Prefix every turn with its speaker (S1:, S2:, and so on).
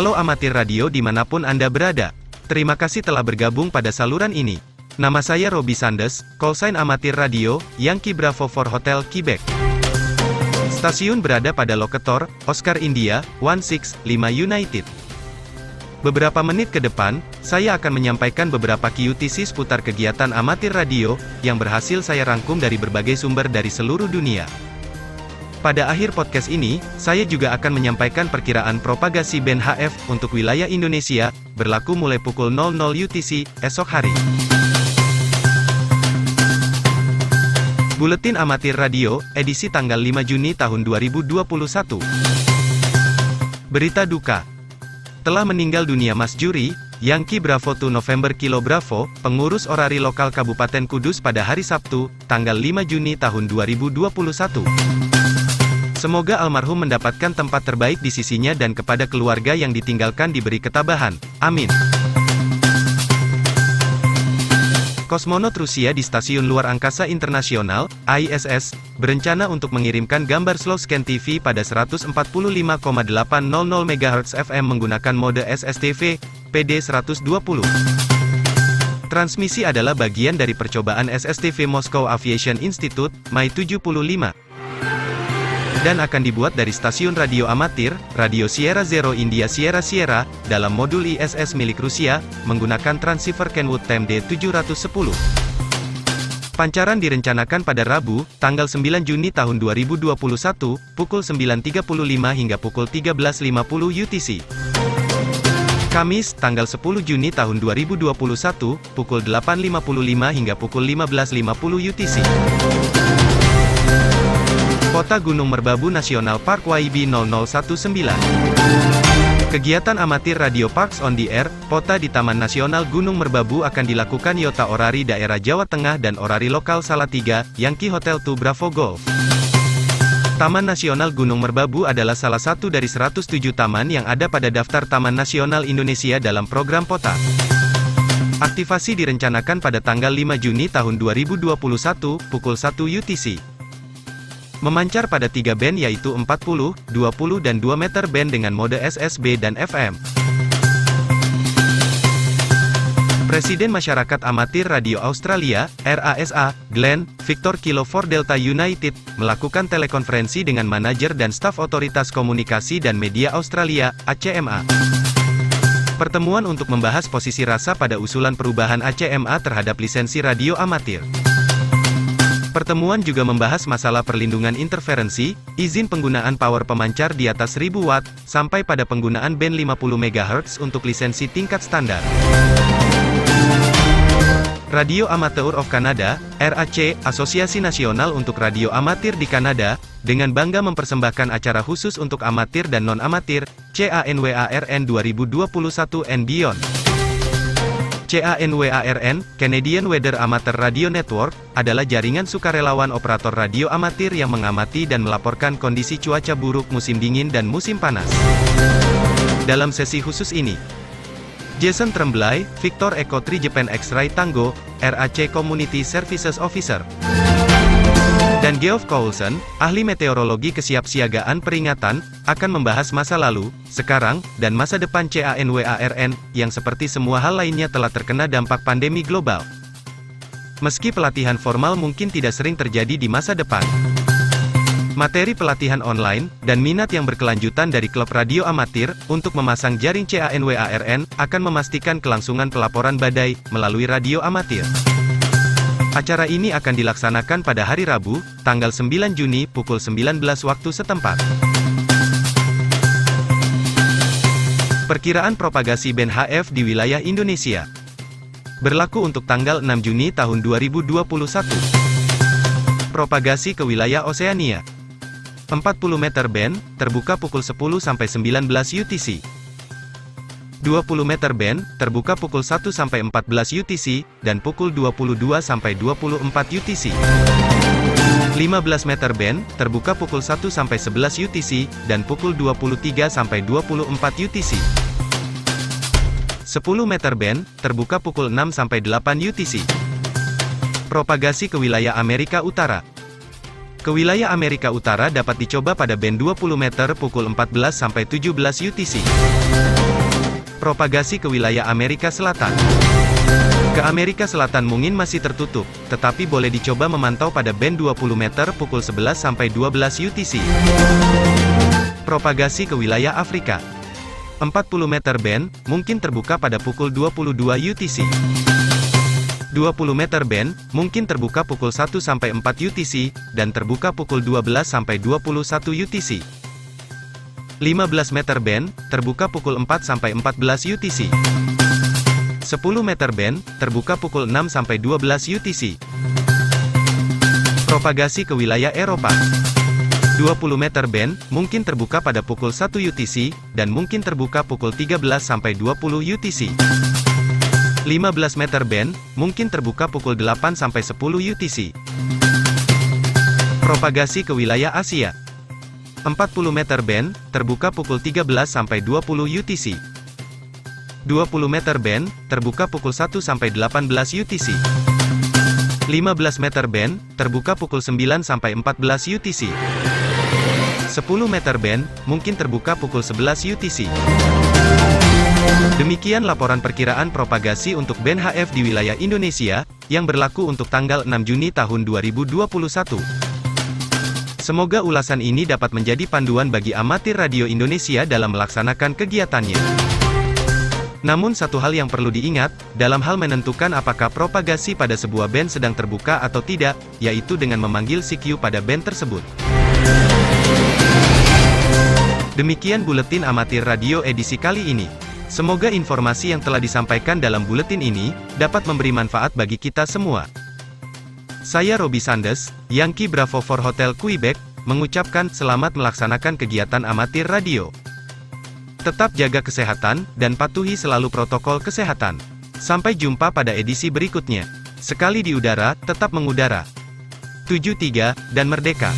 S1: Halo amatir radio di mana pun Anda berada. Terima kasih telah bergabung pada saluran ini. Nama saya Robi Sandes, callsign amatir radio, Yankee Bravo for Hotel Quebec. Stasiun berada pada lokator, Oscar India, 165 United. Beberapa menit ke depan, saya akan menyampaikan beberapa QTC seputar kegiatan amatir radio, yang berhasil saya rangkum dari berbagai sumber dari seluruh dunia. Pada akhir podcast ini, saya juga akan menyampaikan perkiraan propagasi band HF untuk wilayah Indonesia, berlaku mulai pukul 00 UTC, esok hari. Buletin Amatir Radio, edisi tanggal 5 Juni tahun 2021. Berita duka. Telah meninggal dunia Mas Juri, Yankee Bravo 2 November Kilo Bravo, pengurus orari lokal Kabupaten Kudus pada hari Sabtu, tanggal 5 Juni tahun 2021. Semoga almarhum mendapatkan tempat terbaik di sisinya dan kepada keluarga yang ditinggalkan diberi ketabahan. Amin. Kosmonot Rusia di Stasiun Luar Angkasa Internasional, ISS, berencana untuk mengirimkan gambar slow scan TV pada 145,800 MHz FM menggunakan mode SSTV, PD120. Transmisi adalah bagian dari percobaan SSTV Moscow Aviation Institute, Mei 75 dan akan dibuat dari stasiun radio amatir, Radio Sierra Zero India Sierra Sierra, dalam modul ISS milik Rusia, menggunakan transceiver Kenwood TMD 710. Pancaran direncanakan pada Rabu, tanggal 9 Juni tahun 2021, pukul 9.35 hingga pukul 13.50 UTC. Kamis, tanggal 10 Juni tahun 2021, pukul 8.55 hingga pukul 15.50 UTC. Kota Gunung Merbabu National Park YB 0019. Kegiatan amatir Radio Parks on the Air, Pota di Taman Nasional Gunung Merbabu akan dilakukan Yota Orari daerah Jawa Tengah dan Orari lokal Salatiga, Yankee Hotel 2 Bravo Golf. Taman Nasional Gunung Merbabu adalah salah satu dari 107 taman yang ada pada daftar Taman Nasional Indonesia dalam program POTA. Aktivasi direncanakan pada tanggal 5 Juni tahun 2021, pukul 1 UTC. Memancar pada tiga band yaitu 40, 20 dan 2 meter band dengan mode SSB dan FM. Presiden Masyarakat Amatir Radio Australia, RASA, Glenn, Victor Kilo 4 Delta United, melakukan telekonferensi dengan manajer dan staf Otoritas Komunikasi dan Media Australia, ACMA. Pertemuan untuk membahas posisi rasa pada usulan perubahan ACMA terhadap lisensi radio amatir. Pertemuan juga membahas masalah perlindungan interferensi, izin penggunaan power pemancar di atas 1000 watt, sampai pada penggunaan band 50 MHz untuk lisensi tingkat standar. Radio Amateur of Canada, RAC, Asosiasi Nasional untuk Radio Amatir di Kanada, dengan bangga mempersembahkan acara khusus untuk amatir dan non-amatir, CANWARN 2021 and Beyond. CANWARN, Canadian Weather Amateur Radio Network, adalah jaringan sukarelawan operator radio amatir yang mengamati dan melaporkan kondisi cuaca buruk musim dingin dan musim panas. Dalam sesi khusus ini, Jason Tremblay, Victor Eco 3 Japan X-Ray Tango, RAC Community Services Officer, dan Geoff Coulson, ahli meteorologi kesiapsiagaan peringatan, akan membahas masa lalu, sekarang, dan masa depan CANWARN, yang seperti semua hal lainnya telah terkena dampak pandemi global. Meski pelatihan formal mungkin tidak sering terjadi di masa depan. Materi pelatihan online, dan minat yang berkelanjutan dari klub radio amatir, untuk memasang jaring CANWARN, akan memastikan kelangsungan pelaporan badai, melalui radio amatir. Acara ini akan dilaksanakan pada hari Rabu, tanggal 9 Juni, pukul 19 waktu setempat. Perkiraan propagasi band HF di wilayah Indonesia berlaku untuk tanggal 6 Juni tahun 2021. Propagasi ke wilayah Oseania 40 meter band, terbuka pukul 10 sampai 19 UTC. 20 meter band, terbuka pukul 1 sampai 14 UTC, dan pukul 22 sampai 24 UTC. 15 meter band, terbuka pukul 1 sampai 11 UTC, dan pukul 23 sampai 24 UTC. 10 meter band, terbuka pukul 6 sampai 8 UTC. Propagasi ke wilayah Amerika Utara. Ke wilayah Amerika Utara dapat dicoba pada band 20 meter pukul 14 sampai 17 UTC. Propagasi ke wilayah Amerika Selatan. Ke Amerika Selatan mungkin masih tertutup, tetapi boleh dicoba memantau pada band 20 meter pukul 11 sampai 12 UTC. Propagasi ke wilayah Afrika. 40 meter band, mungkin terbuka pada pukul 22 UTC. 20 meter band, mungkin terbuka pukul 1 sampai 4 UTC, dan terbuka pukul 12 sampai 21 UTC. 15 meter band, terbuka pukul 4 sampai 14 UTC. 10 meter band, terbuka pukul 6 sampai 12 UTC. Propagasi ke wilayah Eropa. 20 meter band, mungkin terbuka pada pukul 1 UTC, dan mungkin terbuka pukul 13 sampai 20 UTC. 15 meter band, mungkin terbuka pukul 8 sampai 10 UTC. Propagasi ke wilayah Asia. 40 meter band, terbuka pukul 13 sampai 20 UTC. 20 meter band, terbuka pukul 1 sampai 18 UTC. 15 meter band, terbuka pukul 9 sampai 14 UTC. 10 meter band, mungkin terbuka pukul 11 UTC. Demikian laporan perkiraan propagasi untuk band HF di wilayah Indonesia, yang berlaku untuk tanggal 6 Juni tahun 2021. Semoga ulasan ini dapat menjadi panduan bagi amatir radio Indonesia dalam melaksanakan kegiatannya. Namun satu hal yang perlu diingat, dalam hal menentukan apakah propagasi pada sebuah band sedang terbuka atau tidak, yaitu dengan memanggil CQ pada band tersebut. Demikian buletin amatir radio edisi kali ini. Semoga informasi yang telah disampaikan dalam buletin ini dapat memberi manfaat bagi kita semua. Saya Robi Sandes, Yankee Bravo for Hotel Quebec, mengucapkan selamat melaksanakan kegiatan amatir radio. Tetap jaga kesehatan, dan patuhi selalu protokol kesehatan. Sampai jumpa pada edisi berikutnya. Sekali di udara, tetap mengudara. 73, dan merdeka.